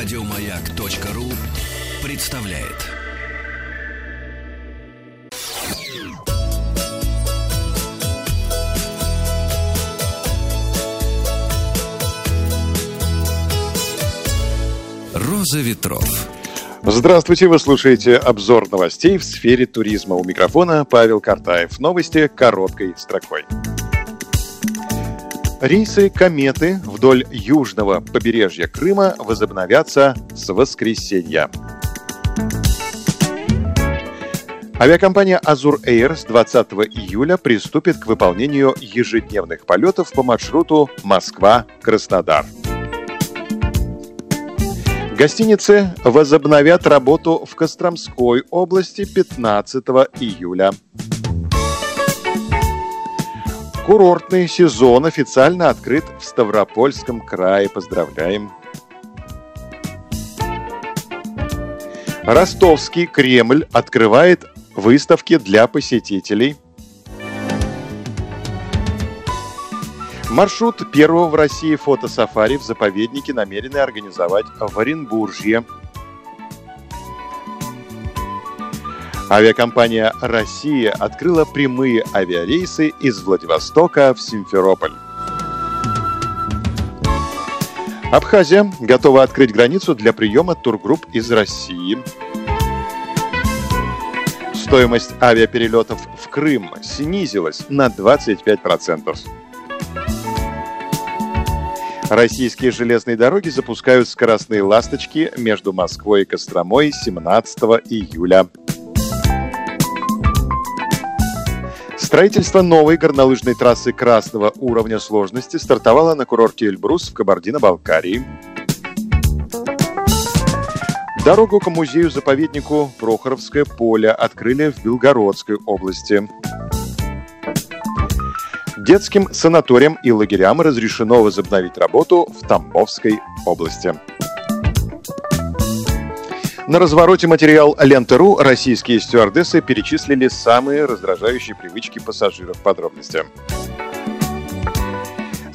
Радиомаяк.ру представляет. Роза ветров. Здравствуйте, вы слушаете обзор новостей в сфере туризма. У микрофона Павел Картаев. Новости короткой строкой. Рейсы «Кометы» вдоль южного побережья Крыма возобновятся с воскресенья. Авиакомпания «Азур Эйр» с 20 июля приступит к выполнению ежедневных полетов по маршруту Москва-Краснодар. Гостиницы возобновят работу в Костромской области 15 июля. Курортный сезон официально открыт в Ставропольском крае. Поздравляем! Ростовский Кремль открывает выставки для посетителей. Маршрут первого в России фотосафари в заповеднике намерены организовать в Оренбуржье – Авиакомпания «Россия» открыла прямые авиарейсы из Владивостока в Симферополь. Абхазия готова открыть границу для приема тургрупп из России. Стоимость авиаперелетов в Крым снизилась на 25%. Российские железные дороги запускают скоростные «Ласточки» между Москвой и Костромой 17 июля. Строительство новой горнолыжной трассы красного уровня сложности стартовало на курорте Эльбрус в Кабардино-Балкарии. Дорогу к музею-заповеднику Прохоровское поле открыли в Белгородской области. Детским санаториям и лагерям разрешено возобновить работу в Тамбовской области. На развороте материал Ленты.ру российские стюардессы перечислили самые раздражающие привычки пассажиров. Подробности.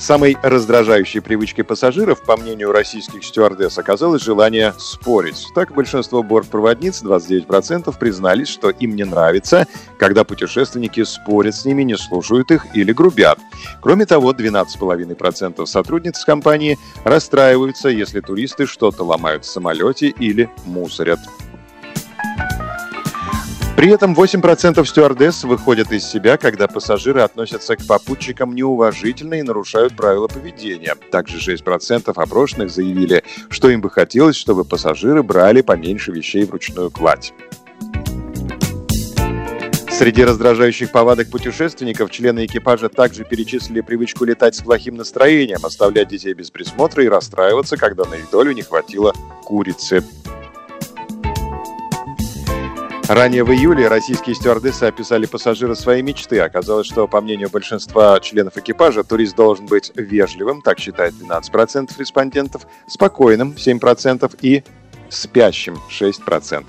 Самой раздражающей привычкой пассажиров, по мнению российских стюардесс, оказалось желание спорить. Так, большинство бортпроводниц, 29%, признались, что им не нравится, когда путешественники спорят с ними, не слушают их или грубят. Кроме того, 12,5% сотрудниц компании расстраиваются, если туристы что-то ломают в самолете или мусорят. При этом 8% стюардесс выходят из себя, когда пассажиры относятся к попутчикам неуважительно и нарушают правила поведения. Также 6% опрошенных заявили, что им бы хотелось, чтобы пассажиры брали поменьше вещей в ручную кладь. Среди раздражающих повадок путешественников члены экипажа также перечислили привычку летать с плохим настроением, оставлять детей без присмотра и расстраиваться, когда на их долю не хватило курицы. Ранее в июле российские стюардессы описали пассажира своей мечты. Оказалось, что, по мнению большинства членов экипажа, турист должен быть вежливым, так считает 12% респондентов, спокойным 7% и спящим 6%.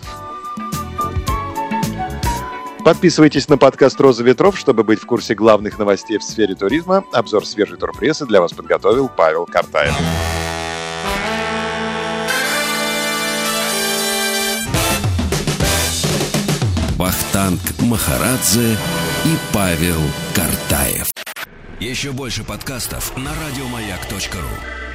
Подписывайтесь на подкаст «Роза ветров», чтобы быть в курсе главных новостей в сфере туризма. Обзор свежей турпрессы для вас подготовил Павел Картаев. Вахтанг Махарадзе и Павел Картаев. Еще больше подкастов на радиомаяк.ру